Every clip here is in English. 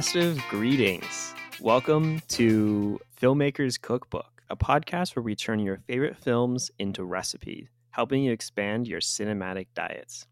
Festive greetings. Welcome to Filmmakers Cookbook, a podcast where we turn your favorite films into recipes, helping you expand your cinematic diets.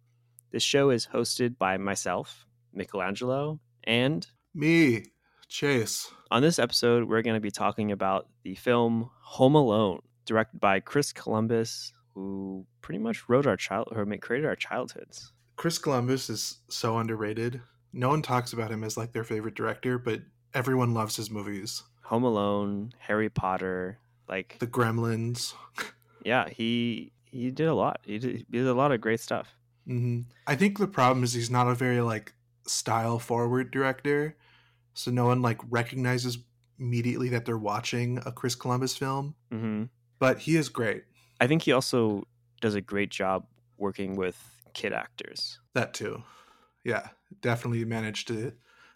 This show is hosted by myself, Michelangelo, and Me, Chase. on this episode, we're going to be talking about the film Home Alone, directed by Chris Columbus, who pretty much wrote our child or created our childhoods. Chris Columbus is so underrated. No one talks about him as like their favorite director, but everyone loves his movies. Home Alone, Harry Potter, like The Gremlins. yeah, he he did a lot. He did, he did a lot of great stuff. hmm I think the problem is he's not a very like style forward director, so no one like recognizes immediately that they're watching a Chris Columbus film. hmm But he is great. I think he also does a great job working with kid actors. That too. Yeah, definitely managed to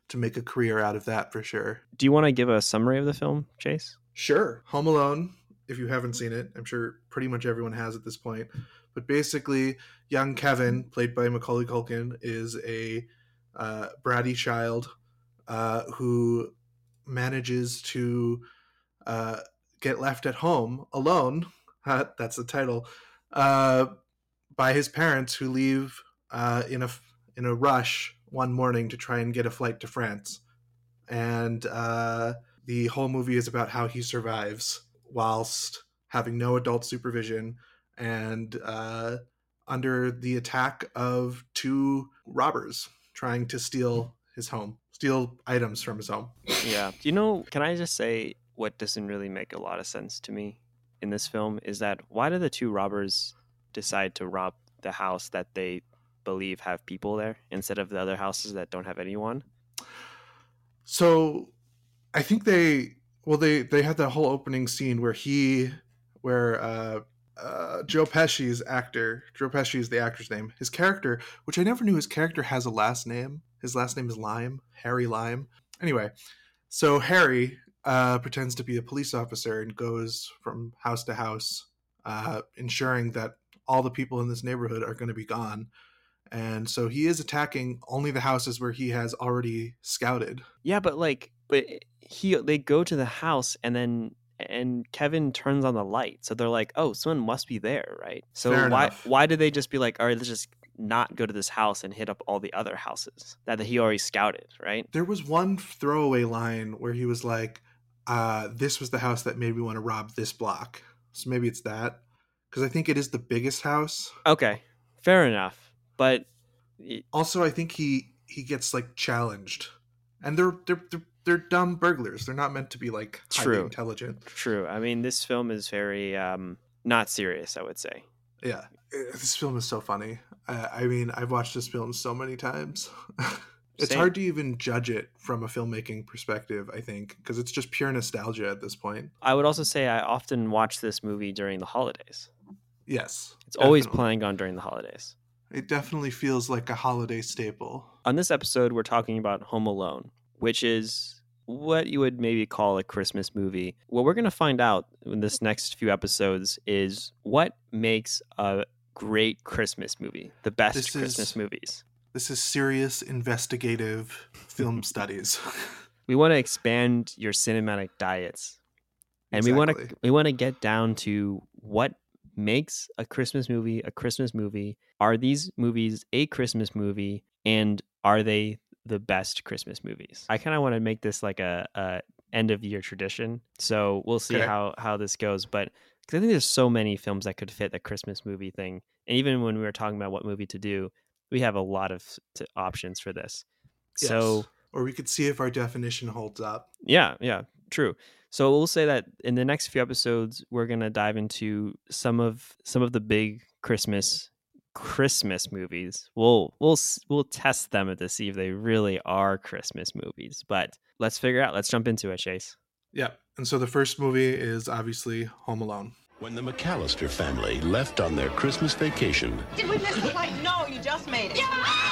to make a career out of that for sure. Do you want to give a summary of the film, Chase? Sure. Home Alone, if you haven't seen it, I'm sure pretty much everyone has at this point. But basically, young Kevin, played by Macaulay Culkin, is a uh, bratty child uh, who manages to uh, get left at home alone. that's the title. Uh, by his parents, who leave uh, in a in a rush one morning to try and get a flight to France, and uh, the whole movie is about how he survives whilst having no adult supervision and uh, under the attack of two robbers trying to steal his home, steal items from his home. Yeah. You know, can I just say what doesn't really make a lot of sense to me in this film is that why do the two robbers decide to rob the house that they believe have people there instead of the other houses that don't have anyone? So I think they well they they had that whole opening scene where he where uh uh, Joe Pesci's actor, Joe Pesci is the actor's name. His character, which I never knew his character has a last name. His last name is Lime, Harry Lime. Anyway, so Harry uh, pretends to be a police officer and goes from house to house, uh, ensuring that all the people in this neighborhood are going to be gone. And so he is attacking only the houses where he has already scouted. Yeah, but like, but he they go to the house and then and Kevin turns on the light, so they're like, oh, someone must be there, right? So Fair why enough. why did they just be like, all right, let's just not go to this house and hit up all the other houses that he already scouted, right? There was one throwaway line where he was like, uh, "This was the house that made me want to rob this block." So maybe it's that because I think it is the biggest house. Okay, fair enough, but y- Also, I think he he gets like challenged, and they're they're they're, they're dumb burglars. They're not meant to be like highly True. intelligent. true. I mean, this film is very um not serious, I would say. Yeah, Uh, this film is so funny. Uh, I mean, I've watched this film so many times. it's Same. hard to even judge it from a filmmaking perspective. I think because it's just pure nostalgia at this point. I would also say I often watch this movie during the holidays. Yes, It's always playing on during the holidays. It definitely feels like a holiday staple. On this episode, we're talking about Home Alone, which is what you would maybe call a Christmas movie. What we're going to find out in this next few episodes is what makes a great Christmas movie, the best This Christmas is- movies. This is serious investigative film studies. We want to expand your cinematic diets. And we want to we want to get down to what makes a Christmas movie a Christmas movie. Are these movies a Christmas movie and are they the best Christmas movies? I kind of want to make this like a, a end of year tradition. So we'll see Okay. how how this goes, but I think there's so many films that could fit the Christmas movie thing. And even when we were talking about what movie to do, we have a lot of t- options for this. So or we could see if our definition holds up. yeah, yeah, true. So we'll say that in the next few episodes, we're gonna dive into some of some of the big Christmas Christmas movies. We'll we'll we'll test them to see if they really are Christmas movies. But let's figure out. Let's jump into it, Chase. Yeah. And so the first movie is obviously Home Alone. When the McCallister family left on their Christmas vacation, Did we miss the flight? No, you just made it. Yeah!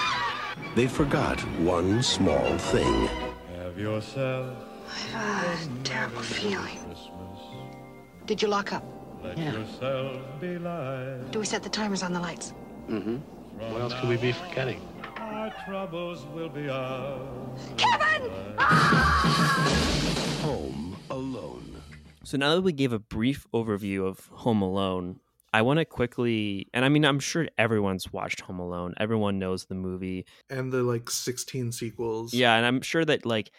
they forgot one small thing. Have yourself a terrible feeling. Did you lock up? let yourself be light. Do we set the timers on the lights? Mm-hmm. What else could we be forgetting? I my troubles will be ours. Kevin! Home Alone. So now that we gave a brief overview of Home Alone, I want to quickly, and I mean, I'm sure everyone's watched Home Alone. Everyone knows the movie. And the like 16 sequels. Yeah, and I'm sure that like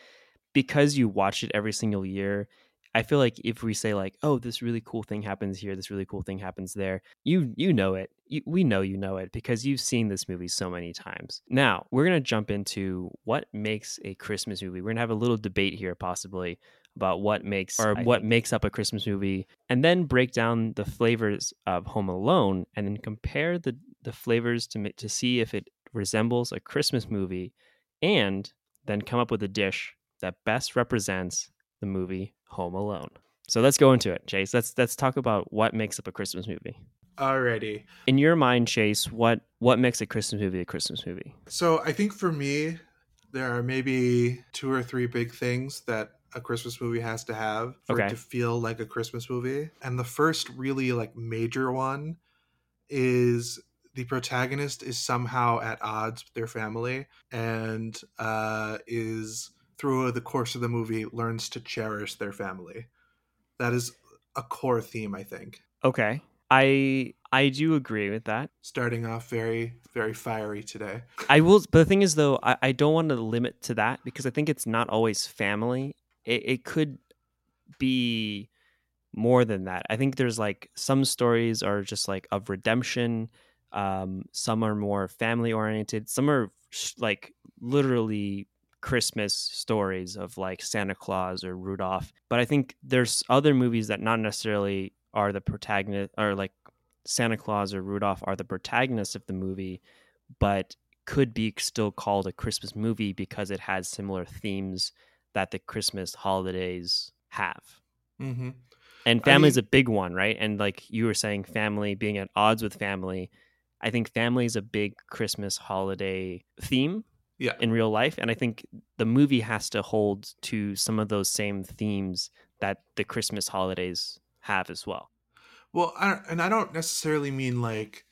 because you watch it every single year, I feel like if we say like, "Oh, this really cool thing happens here, this really cool thing happens there," you you know it. You, we know you know it because you've seen this movie so many times. Now we're gonna jump into what makes a Christmas movie. We're gonna have a little debate here, possibly about what makes or I what think- makes up a Christmas movie, and then break down the flavors of Home Alone, and then compare the the flavors to to see if it resembles a Christmas movie, and then come up with a dish that best represents the movie Home Alone. So let's go into it, Chase. Let's let's talk about what makes up a Christmas movie. Alrighty. In your mind, Chase, what what makes a Christmas movie a Christmas movie? So I think for me, there are maybe two or three big things that a Christmas movie has to have for Okay. it to feel like a Christmas movie. And the first really like major one is the protagonist is somehow at odds with their family and uh, is through the course of the movie learns to cherish their family. That is a core theme, I think. Okay. I I do agree with that. Starting off very, very fiery today. I will but the thing is though, I, I don't want to limit to that because I think it's not always family. It it could be more than that. I think there's like some stories are just like of redemption. Um, some are more family oriented. Some are sh- like literally Christmas stories of like Santa Claus or Rudolph. But I think there's other movies that not necessarily are the protagonist or like Santa Claus or Rudolph are the protagonists of the movie, but could be still called a Christmas movie because it has similar themes that the Christmas holidays have. Mm-hmm. And family is mean- a big one, right? And like you were saying, family being at odds with family. I think family is a big Christmas holiday theme Yeah. in real life. And I think the movie has to hold to some of those same themes that the Christmas holidays have as well. Well, I, and I don't necessarily mean like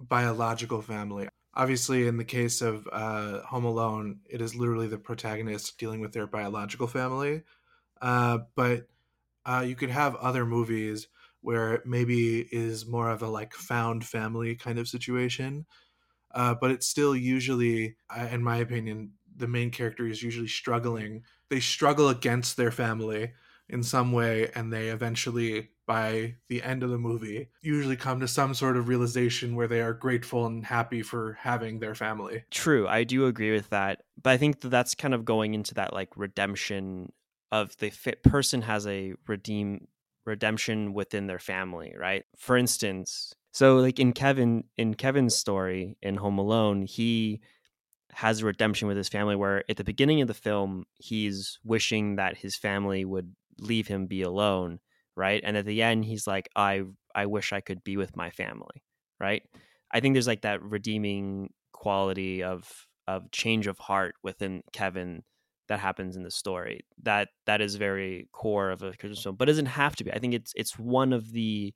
biological family. Obviously, in the case of uh, Home Alone, it is literally the protagonist dealing with their biological family. Uh, but uh, you could have other movies where it maybe is more of a like found family kind of situation. Uh, but it's still usually, uh, in my opinion, the main character is usually struggling. They struggle against their family in some way and they eventually by the end of the movie usually come to some sort of realization where they are grateful and happy for having their family True, I do agree with that, but I think that that's kind of going into that like redemption of the fit person has a redeem redemption within their family, right? For instance, so like in Kevin in Kevin's story in Home Alone, he has a redemption with his family where at the beginning of the film he's wishing that his family would leave him be alone, right? And at the end he's like I I wish I could be with my family, right? I think there's like that redeeming quality of of change of heart within Kevin that happens in the story. That that is very core of a Christmas film, but it doesn't have to be. I think it's it's one of the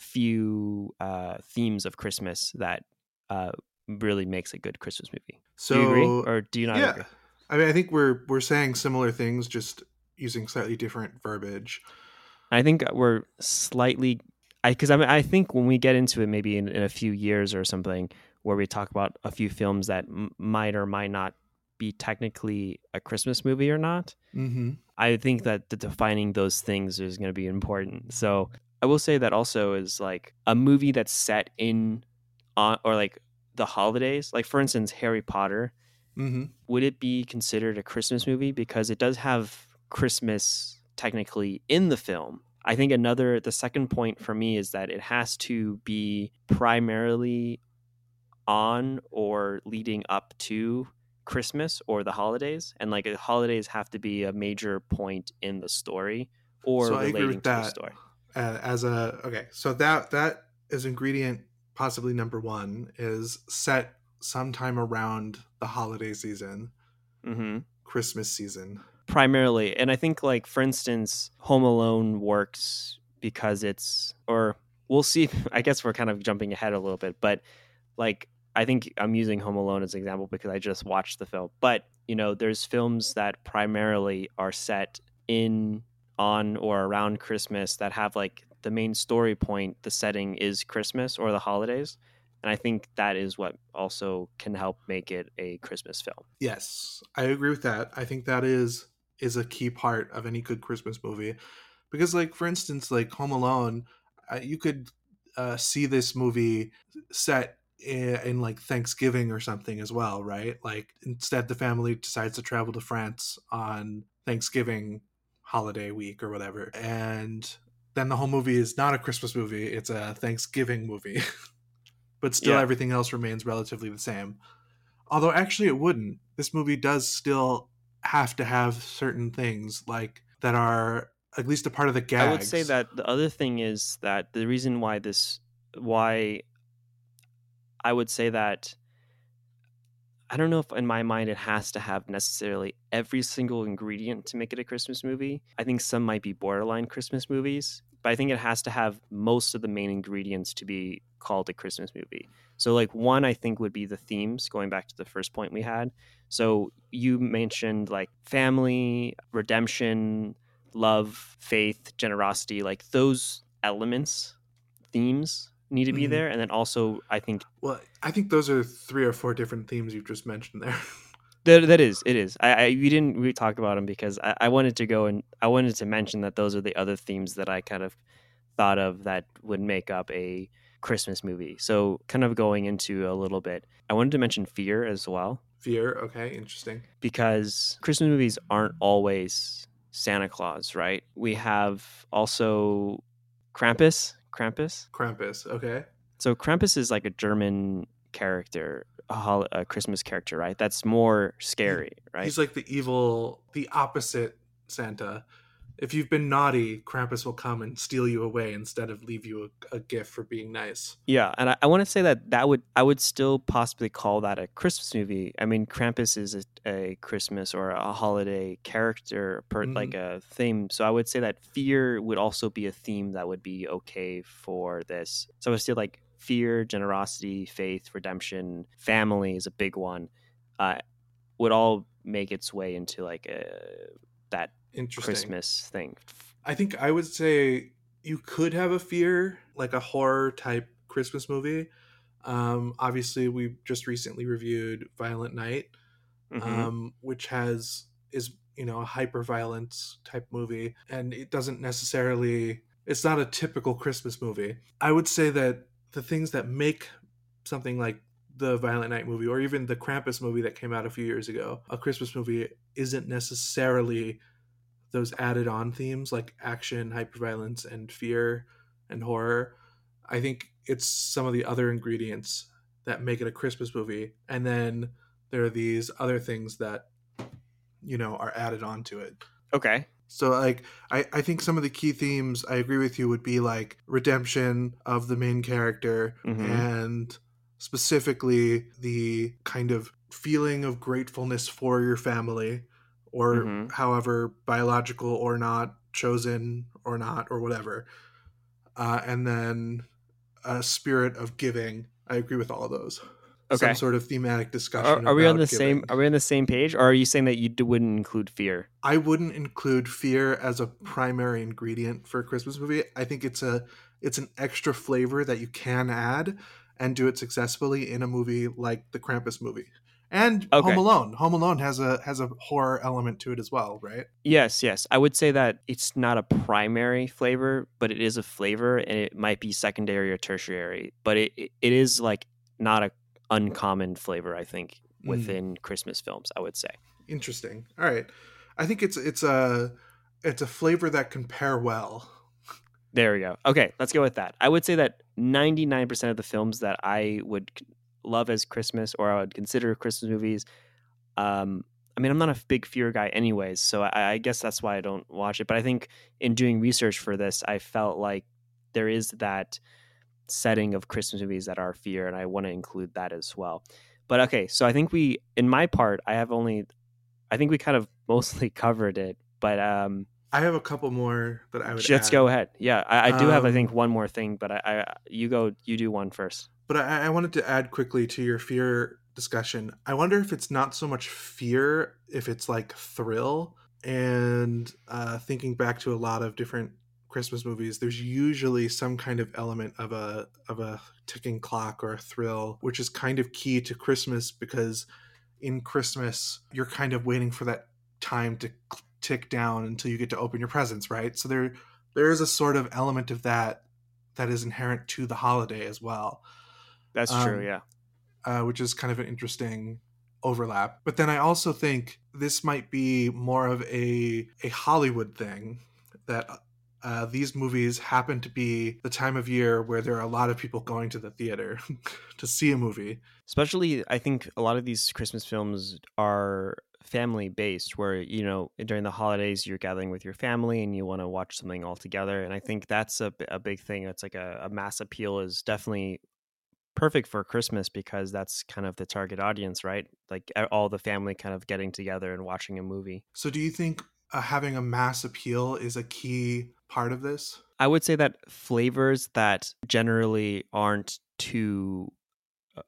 few uh, themes of Christmas that uh, really makes a good Christmas movie. so do you agree, or do you not yeah agree? i mean i think we're we're saying similar things just using slightly different verbiage I think we're slightly, I because I mean I think when we get into it, maybe in, in a few years or something, where we talk about a few films that m- might or might not be technically a Christmas movie or not, mm-hmm. I think that the defining those things is going to be important. So I will say that also is like a movie that's set in on or like the holidays. Like for instance, Harry Potter. Mm-hmm. Would it be considered a Christmas movie because it does have Christmas technically in the film? I think another the second point for me is that it has to be primarily on or leading up to Christmas or the holidays, and like the holidays have to be a major point in the story or So relating to the story. Uh, as a okay so that that is ingredient possibly number one is set sometime around the holiday season mm-hmm. christmas season primarily and i think like for instance home alone works because it's or we'll see i guess we're kind of jumping ahead a little bit but like I think I'm using Home Alone as an example because I just watched the film. But you know, there's films that primarily are set in on or around Christmas that have like the main story point, the setting is Christmas or the holidays. And I think that is what also can help make it a Christmas film. Yes, I agree with that. I think that is is a key part of any good Christmas movie, because like for instance, like Home Alone, uh, you could uh, see this movie set in, in like Thanksgiving or something as well, right? Like instead, the family decides to travel to France on Thanksgiving holiday week or whatever, and then the whole movie is not a Christmas movie; it's a Thanksgiving movie. but still, Yeah. everything else remains relatively the same. Although actually it wouldn't. This movie does still have to have certain things like that are at least a part of the gags. I would say that the other thing is that the reason why this why I would say that I don't know if in my mind it has to have necessarily every single ingredient to make it a Christmas movie. I think some might be borderline Christmas movies, but I think it has to have most of the main ingredients to be called a Christmas movie. So like one I think would be the themes going back to the first point we had. So you mentioned like family, redemption, love, faith, generosity, like those elements, themes need to be Mhm. there and then also I think Well, I think those are three or four different themes you've just mentioned there. That, that is, it is. I, I we didn't we talk about them because I, I wanted to go and I wanted to mention that those are the other themes that I kind of thought of that would make up a Christmas movie. So kind of going into a little bit, I wanted to mention fear as well Fear, okay, interesting. because Christmas movies aren't always Santa Claus, right? We have also Krampus. Krampus. Krampus, okay. So Krampus is like a German character, a, hol- a Christmas character, right? That's more scary, right? He's like the evil, the opposite Santa. If you've been naughty, Krampus will come and steal you away instead of leave you a, a gift for being nice. Yeah, and I, I want to say that that would I would still possibly call that a Christmas movie. I mean, Krampus is a, a Christmas or a holiday character, per, Mhm. like a theme. So I would say that fear would also be a theme that would be okay for this. So I would say like fear, generosity, faith, redemption, family is a big one. Uh, would all make its way into like a that Interesting. Christmas thing. I think I would say you could have a fear, like a horror type Christmas movie. Um, obviously, we just recently reviewed Violent Night, Mhm. um, which has is you know a hyper violence type movie, and it doesn't necessarily. It's not a typical Christmas movie. I would say that the things that make something like the Violent Night movie, or even the Krampus movie that came out a few years ago, a Christmas movie, isn't necessarily those added on themes like action, hyperviolence, and fear and horror. I think it's some of the other ingredients that make it a Christmas movie. And then there are these other things that, you know, are added on to it. Okay. So like I, I think some of the key themes I agree with you would be like redemption of the main character Mhm. and specifically the kind of feeling of gratefulness for your family or Mhm. however biological or not chosen or not or whatever uh, and then a spirit of giving i agree with all of those Okay. some sort of thematic discussion Are, are we on the same? Are we on the same page, or are you saying that you wouldn't include fear? I wouldn't include fear as a primary ingredient for a Christmas movie. I think it's a it's an extra flavor that you can add and do it successfully in a movie like the Krampus movie. And Okay. Home Alone. Home Alone has a has a horror element to it as well, right? Yes, yes. I would say that it's not a primary flavor, but it is a flavor, and it might be secondary or tertiary. But it it is like not a uncommon flavor. I think Mm. within Christmas films, I would say. Interesting. All right. I think it's it's a it's a flavor that can pair well. There we go. Okay, let's go with that. I would say that 99% of the films that I would love as Christmas or I would consider Christmas movies, um, I mean, I'm not a big fear guy anyways, so I, I guess that's why I don't watch it. But I think in doing research for this, I felt like there is that setting of Christmas movies that are fear, and I want to include that as well. But okay, so I think we, in my part, I have only, I think we kind of mostly covered it, but um, I have a couple more that I would Let's add. go ahead. Yeah, I, I do have, I think, Um, one more thing, but I, I, you go, you do one first. But I, I wanted to add quickly to your fear discussion. I wonder if it's not so much fear, if it's like thrill. And uh, thinking back to a lot of different Christmas movies, there's usually some kind of element of a of a ticking clock or a thrill, which is kind of key to Christmas because in Christmas you're kind of waiting for that time to tick down until you get to open your presents, right? So there there is a sort of element of that that is inherent to the holiday as well. That's Um, true. Yeah. uh, which is kind of an interesting overlap. But then I also think this might be more of a a Hollywood thing that uh, these movies happen to be the time of year where there are a lot of people going to the theater to see a movie. Especially, I think a lot of these Christmas films are family based, where you know during the holidays you're gathering with your family and you want to watch something all together. And I think that's a, a big thing. It's like a, a mass appeal is definitely perfect for Christmas because that's kind of the target audience, right? Like all the family kind of getting together and watching a movie. So, do you think uh, having a mass appeal is a key part of this? I would say that flavors that generally aren't too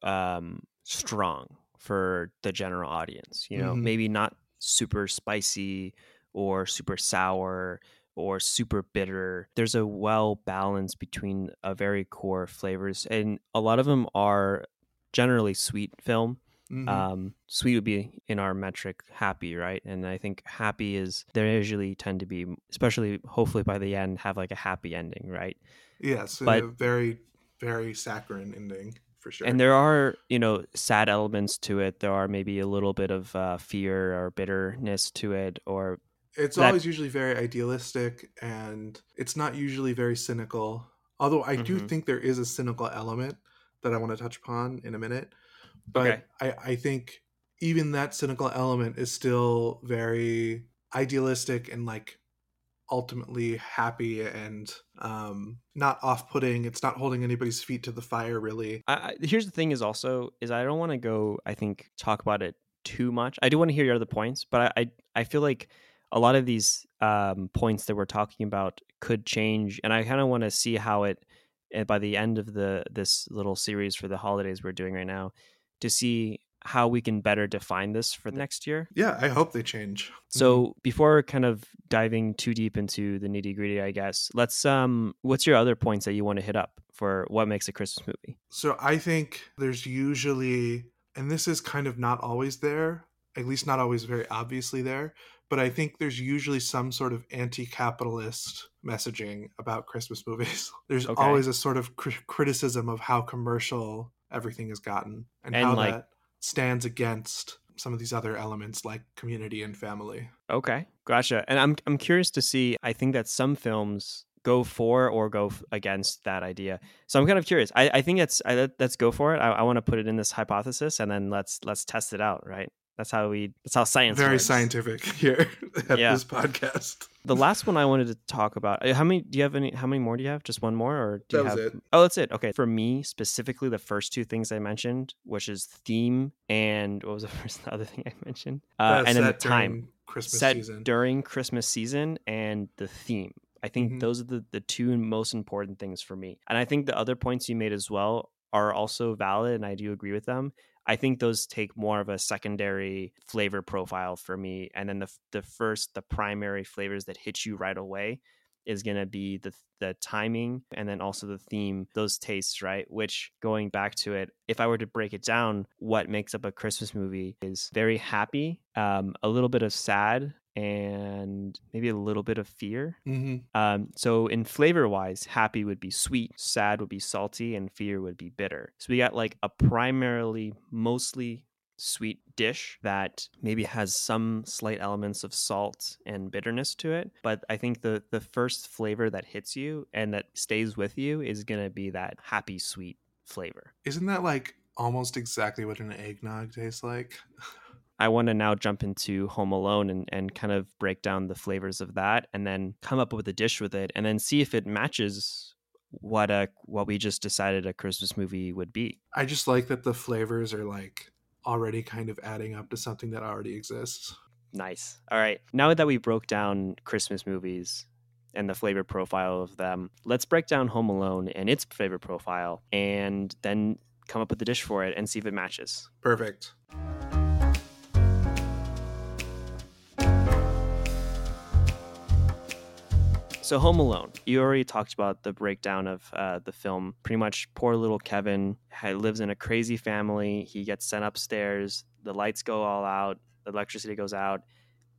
um, strong for the general audience, you know, Mhm. maybe not super spicy or super sour or super bitter. There's a well balance between a very core flavors, and a lot of them are generally sweet film. Mhm. Um, sweet would be in our metric happy, right? And I think happy is they usually tend to be, especially hopefully by the end, have like a happy ending, right? yes, but- a very, very saccharine ending for sure. And there are, you know, sad elements to it. There are maybe a little bit of uh, fear or bitterness to it, or it's that- always usually very idealistic and it's not usually very cynical although i do Mhm. think there is a cynical element that i want to touch upon in a minute but Okay. I, I think even that cynical element is still very idealistic and like ultimately happy and um not off-putting it's not holding anybody's feet to the fire really I, I, here's the thing: is also is I don't want to go. I think talk about it too much. I do want to hear your other points, but I I, I feel like a lot of these um, points that we're talking about could change, and I kind of want to see how it uh, by the end of the this little series for the holidays we're doing right now to see how we can better define this for the next year. yeah i hope they change So before kind of diving too deep into the nitty gritty, I guess let's um, what's your other points that you want to hit up for what makes a Christmas movie? So I think there's usually, and this is kind of not always there, at least not always very obviously there, but I think there's usually some sort of anti capitalist messaging about Christmas movies. There's Okay. always a sort of cri- criticism of how commercial everything has gotten and, And, how like- that stands against some of these other elements like community and family. Okay, gotcha. And I'm I'm curious to see. I think that some films go for or go f- against that idea. So I'm kind of curious. I, I think that's I, let's go for it. I, I want to put it in this hypothesis, and then let's let's test it out. Right. That's how we. That's how science. Very works. scientific here at Yeah. this podcast. The last one I wanted to talk about. uh, How many? Do you have any? How many more do you have? Just one more, or do That you was have? it. Oh, that's it. Okay. For me specifically, the first two things I mentioned, which is theme and what was the first the other thing I mentioned, uh, and then the time. Christmas set season. during Christmas season and the theme. I think Mhm. those are the, the two most important things for me. And I think the other points you made as well are also valid and I do agree with them. I think those take more of a secondary flavor profile for me. And then the the first, the primary flavors that hit you right away is going to be the the timing and then also the theme those tastes right which going back to it if i were to break it down what makes up a christmas movie is very happy um, a little bit of sad and maybe a little bit of fear hmm um, so in flavor wise, happy would be sweet, sad would be salty, and fear would be bitter. So we got like a primarily mostly sweet dish that maybe has some slight elements of salt and bitterness to it. But I think the the first flavor that hits you and that stays with you is gonna be that happy sweet flavor. Isn't that like almost exactly what an eggnog tastes like? I want to now jump into Home Alone and, and kind of break down the flavors of that and then come up with a dish with it and then see if it matches what a what we just decided a Christmas movie would be. I just like that the flavors are like already kind of adding up to something that already exists. Nice. All right. Now that we broke down Christmas movies and the flavor profile of them, let's break down Home Alone and its flavor profile and then come up with a dish for it and see if it matches. Perfect. So Home Alone, you already talked about the breakdown of uh, the film. Pretty much, poor little Kevin lives in a crazy family. He gets sent upstairs. The lights go all out. The electricity goes out.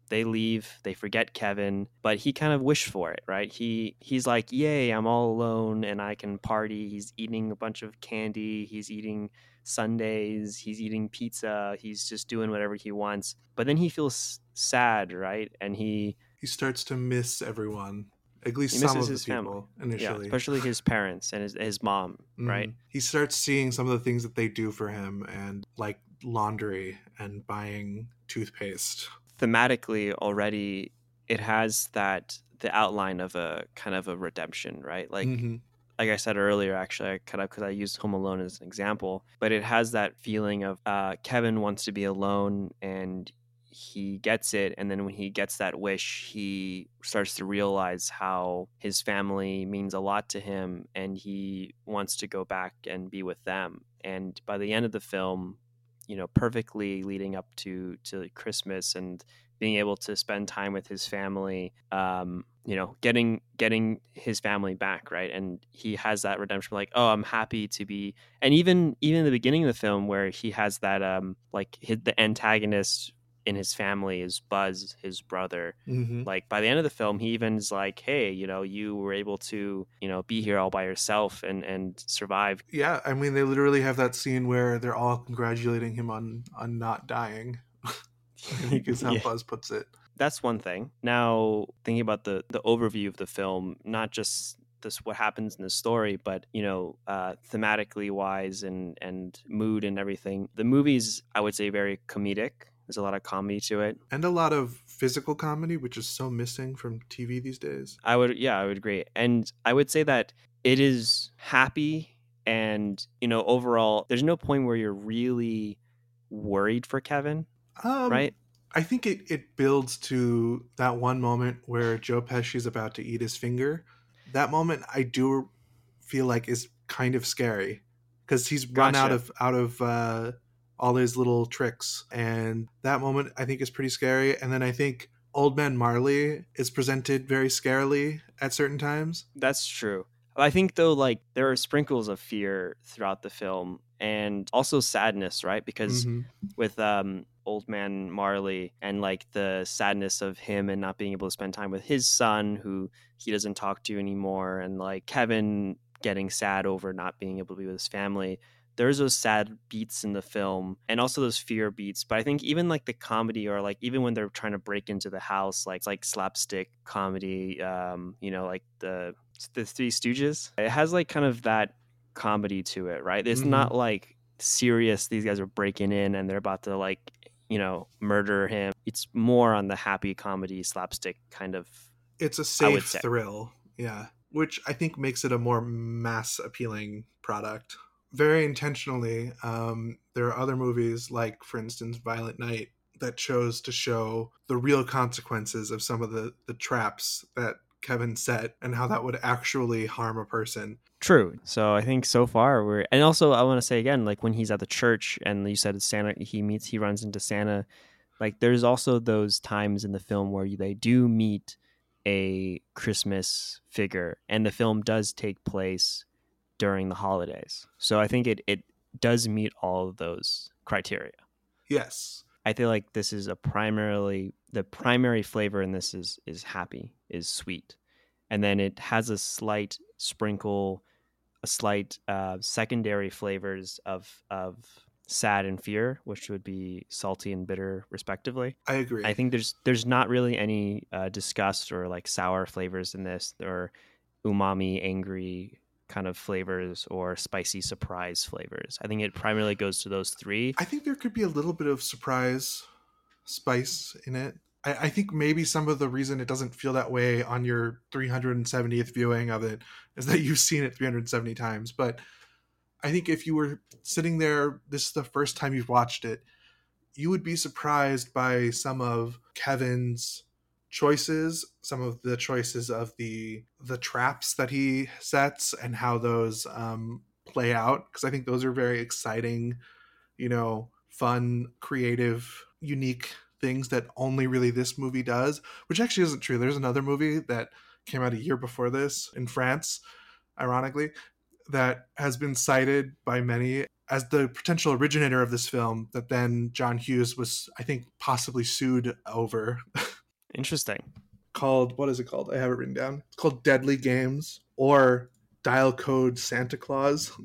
They leave. They forget Kevin, but he kind of wished for it, right? He he's like, "Yay, I'm all alone and I can party." He's eating a bunch of candy. He's eating sundaes. He's eating pizza. He's just doing whatever he wants. But then he feels sad, right? And he He starts to miss everyone. At least He some of the his people family. yeah, initially. especially his parents and his his mom, right? Mhm. He starts seeing some of the things that they do for him and like laundry and buying toothpaste. thematically already it has that the outline of a kind of a redemption right like Mhm. like i said earlier actually i kind of because i used home alone as an example but it has that feeling of uh, kevin wants to be alone and he gets it and then when he gets that wish he starts to realize how his family means a lot to him and he wants to go back and be with them. And by the end of the film you know perfectly leading up to to christmas and being able to spend time with his family um you know getting getting his family back right? And he has that redemption like oh i'm happy to be and even even in the beginning of the film where he has that um like his, the antagonist in his family is buzz his brother Mhm. like by the end of the film he even is like hey you know you were able to you know be here all by yourself and and survive Yeah, I mean they literally have that scene where they're all congratulating him on on not dying. I think is how Yeah. Buzz puts it. that's one thing. Now thinking about the the overview of the film, not just this what happens in the story, but you know, uh, thematically wise and and mood and everything. The movie's I would say very comedic. There's a lot of comedy to it. And a lot of physical comedy, which is so missing from TV these days. I would yeah, I would agree. And I would say that it is happy and you know, overall there's no point where you're really worried for Kevin, Um, right? I think it, it builds to that one moment where Joe Pesci's about to eat his finger. That moment I do feel like is kind of scary because he's run out of out of uh, all his little tricks, and that moment I think is pretty scary. And then I think Old Man Marley is presented very scarily at certain times. That's true. I think though, like there are sprinkles of fear throughout the film, and also sadness, right? Because Mhm. with um, old man Marley and like the sadness of him and not being able to spend time with his son, who he doesn't talk to anymore, and like Kevin getting sad over not being able to be with his family. There's those sad beats in the film and also those fear beats. But I think even like the comedy or like even when they're trying to break into the house, like it's like slapstick comedy, um, you know, like the the Three Stooges. It has like kind of that comedy to it, right? It's Mhm. not like serious. These guys are breaking in and they're about to like, you know, murder him. It's more on the happy comedy slapstick kind of. It's a safe thrill, yeah, which I think makes it a more mass appealing product. Very intentionally, um, there are other movies like, for instance, Violent Night that chose to show the real consequences of some of the the traps that Kevin set and how that would actually harm a person. True. So I think so far we're, and also I want to say again, like when he's at the church and you said Santa, he meets, he runs into Santa. Like there's also those times in the film where they do meet a Christmas figure, and the film does take place during the holidays. So I think it it does meet all of those criteria. Yes, I feel like this is a primarily the primary flavor in this is is happy, is sweet, and then it has a slight sprinkle, a slight uh, secondary flavors of of sad and fear, which would be salty and bitter, respectively. I agree. I think there's there's not really any uh, disgust or like sour flavors in this, or umami, angry kind of flavors, or spicy surprise flavors. I think it primarily goes to those three. I think there could be a little bit of surprise spice in it. I, I think maybe some of the reason it doesn't feel that way on your 370th viewing of it is that you've seen it 370 times. But I think if you were sitting there, this is the first time you've watched it, you would be surprised by some of Kevin's choices, some of the choices of the the traps that he sets, and how those um, play out because I think those are very exciting, you know, fun, creative, unique things that only really this movie does, which actually isn't true. There's another movie that came out a year before this in France, ironically, that has been cited by many as the potential originator of this film that then John Hughes was, I think, possibly sued over. Interesting. called, what is it called? I have it written down. It's called Deadly Games or Dial Code Santa Claus.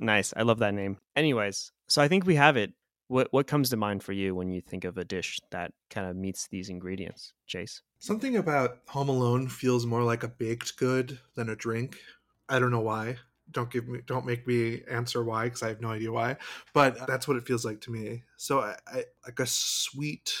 Nice. I love that name. Anyways, so I think we have it. What what comes to mind for you when you think of a dish that kind of meets these ingredients, Chase? Something about Home Alone feels more like a baked good than a drink. I don't know why. Don't give me, don't make me answer why because I have no idea why. But that's what it feels like to me. So I, I like a sweet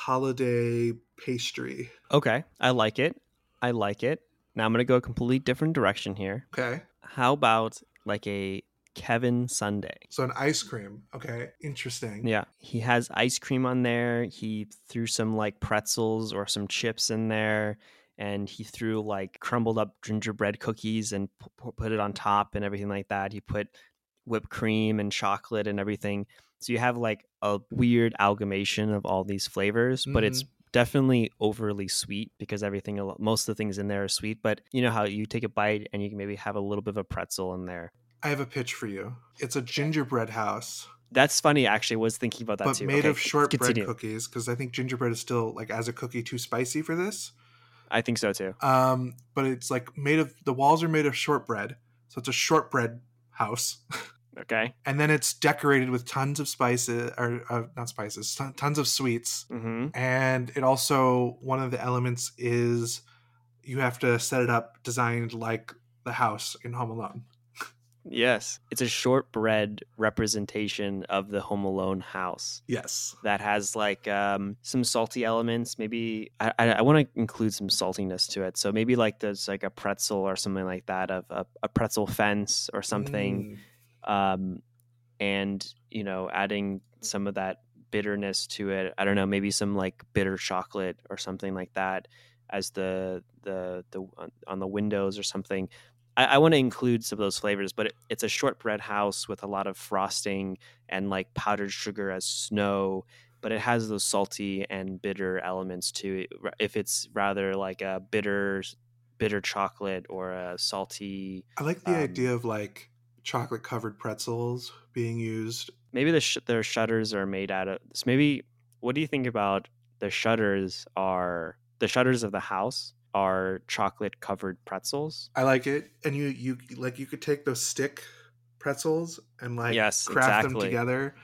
holiday pastry. Okay, I like it. I like it. Now I'm gonna go a completely different direction here. Okay, How about like a Kevin sundae? so an ice cream. Okay, interesting. Yeah, he has ice cream on there. He threw some like pretzels or some chips in there, and he threw like crumbled up gingerbread cookies and pu- put it on top and everything like that. He put whipped cream and chocolate and everything. So you have like a weird amalgamation of all these flavors, but it's definitely overly sweet because everything most of the things in there are sweet but you know how you take a bite and you can maybe have a little bit of a pretzel in there I have a pitch for you. It's a gingerbread house, that's funny actually I was thinking about that but too made Okay, of shortbread cookies because I think gingerbread is still like as a cookie too spicy for this. i think so too Um, but it's like made of the walls are made of shortbread, so it's a shortbread house. okay and then it's decorated with tons of spices or uh, not spices ton- tons of sweets mm-hmm. and it also one of the elements is you have to set it up designed like the house in home alone Yes, it's a shortbread representation of the Home Alone house yes that has like um, some salty elements. Maybe I, I, I want to include some saltiness to it. So maybe like there's like a pretzel or something like that of a, a pretzel fence or something, Mm. Um, and you know adding some of that bitterness to it. I don't know, maybe some like bitter chocolate or something like that as the the the on- the windows or something. I, I want to include some of those flavors, but it, it's a shortbread house with a lot of frosting and like powdered sugar as snow. But it has those salty and bitter elements to it. If it's rather like a bitter, bitter chocolate or a salty, i like the Um, idea of like chocolate covered pretzels being used maybe the sh- their shutters are made out of. So maybe what do you think about the shutters? Are the shutters of the house are chocolate covered pretzels? i like it and you you like you could take those stick pretzels and like Yes, craft them together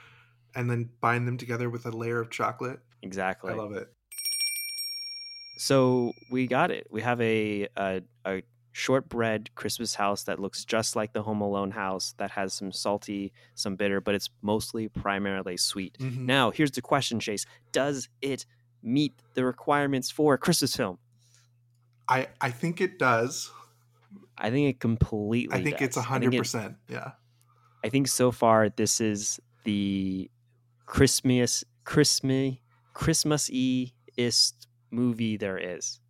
and then bind them together with a layer of chocolate Exactly. i love it So we got it. We have a, a a shortbread Christmas house that looks just like the Home Alone house that has some salty, some bitter, but it's mostly primarily sweet. Mhm. Now, here's the question, Chase: Does it meet the requirements for a Christmas film? I I think it does. I think it completely. I think it's does. a I think hundred it- percent. Yeah. I think so far this is the Christmas, Christmas, Christmas-y-ist movie there is.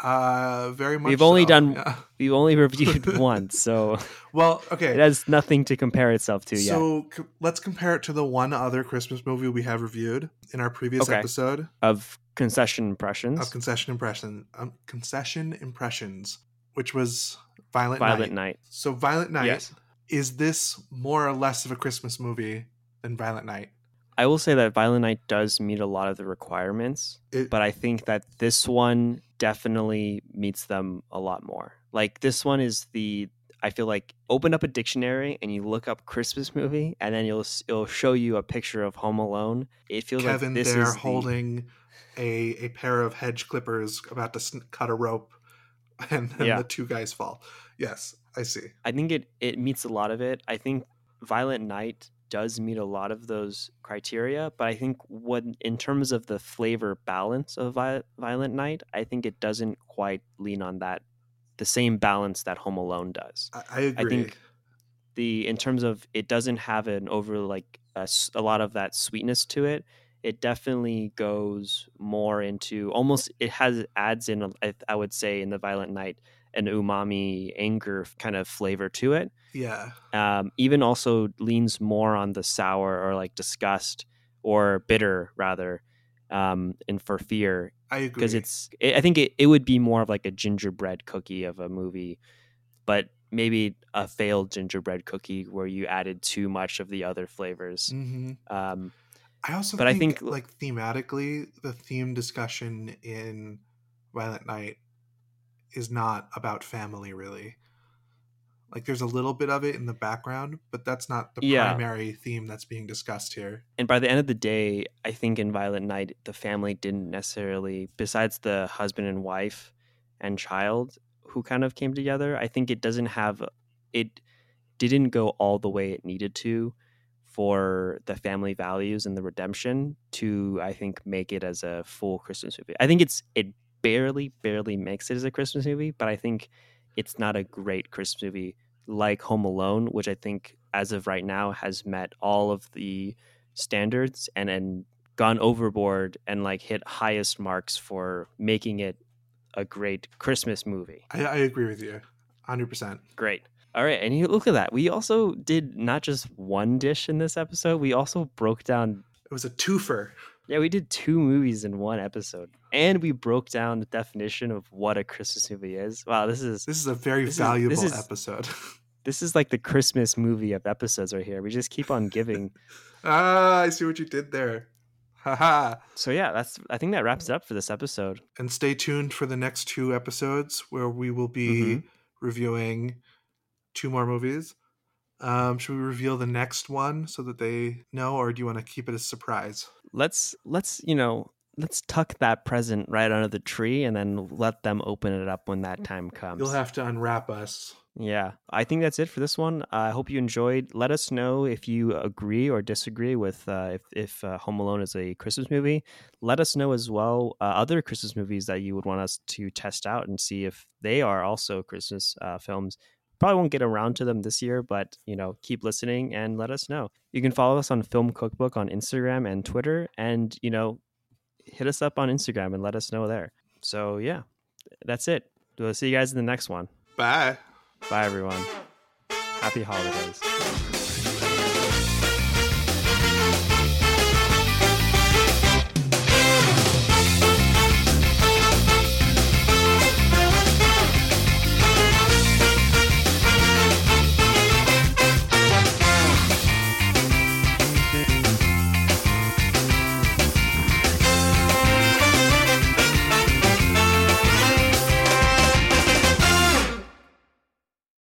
Uh, very much. We've only so, done- yeah. We've only reviewed one, so Well, okay. it has nothing to compare itself to yet. So c- let's compare it to the one other Christmas movie we have reviewed in our previous Okay. episode Of concession impressions, of Concession Impression, um, Concession Impressions, which was Violent, Violent Night. Night. So Violent Night Yes. is this more or less of a Christmas movie than Violent Night? I will say that Violent Night does meet a lot of the requirements, It, but I think that this one definitely meets them a lot more. Like this one is the I feel like open up a dictionary and you look up Christmas movie, and then you'll it'll show you a picture of Home Alone. It feels Kevin like this there is the- holding a a pair of hedge clippers about to sn- cut a rope, and then Yeah. the two guys fall. Yes, I see. I think it it meets a lot of it. I think Violent Night does meet a lot of those criteria, but I think what in terms of the flavor balance of Violent Night, I think it doesn't quite lean on that the same balance that Home Alone does. I, I agree. think The in terms of it doesn't have an over like a, a lot of that sweetness to it. It definitely goes more into almost it has adds in I would say in the Violent Night an umami anger kind of flavor to it. Yeah. Um, even also leans more on the sour or like disgust or bitter rather, um, and for fear I agree. because it's i I think it, it would be more of like a gingerbread cookie of a movie but maybe a failed gingerbread cookie where you added too much of the other flavors hmm um I also But I think, think- like thematically, the theme discussion in Violent Night is not about family really. Like there's a little bit of it in the background, but that's not the Yeah. primary theme that's being discussed here. and by the end of the day i think in violent night the family didn't necessarily besides the husband and wife and child who kind of came together i think it doesn't have it didn't go all the way it needed to for the family values and the redemption to i think make it as a full christmas movie i think it's it barely barely makes it as a christmas movie but i think it's not a great christmas movie like home alone which i think as of right now has met all of the standards and then gone overboard and like hit highest marks for making it a great Christmas movie. I, I agree with you, hundred percent. Great. All right, and you look at that. We also did not just one dish in this episode. We also broke down. It was a twofer. Yeah, we did two movies in one episode, and we broke down the definition of what a Christmas movie is. Wow, this is This is a very This is- valuable this is- episode. this is like the Christmas movie of episodes right here. We just keep on giving. ah, I see what you did there. Haha. so yeah, that's. I think that wraps it up for this episode. And stay tuned for the next two episodes where we will be Mhm. reviewing two more movies. Um, should we reveal the next one so that they know, or do you want to keep it a surprise? let's let's you know let's tuck that present right under the tree and then let them open it up when that time comes. You'll have to unwrap us. yeah i think that's it for this one. I hope you enjoyed. Let us know if you agree or disagree with uh, if, if uh, home alone is a christmas movie. Let us know as well uh, other christmas movies that you would want us to test out and see if they are also christmas uh, films. Probably won't get around to them this year but you know keep listening and let us know. You can follow us on film cookbook on instagram and twitter. And you know hit us up on instagram and let us know there. So yeah that's it. We'll see you guys in the next one. Bye. bye everyone. Happy holidays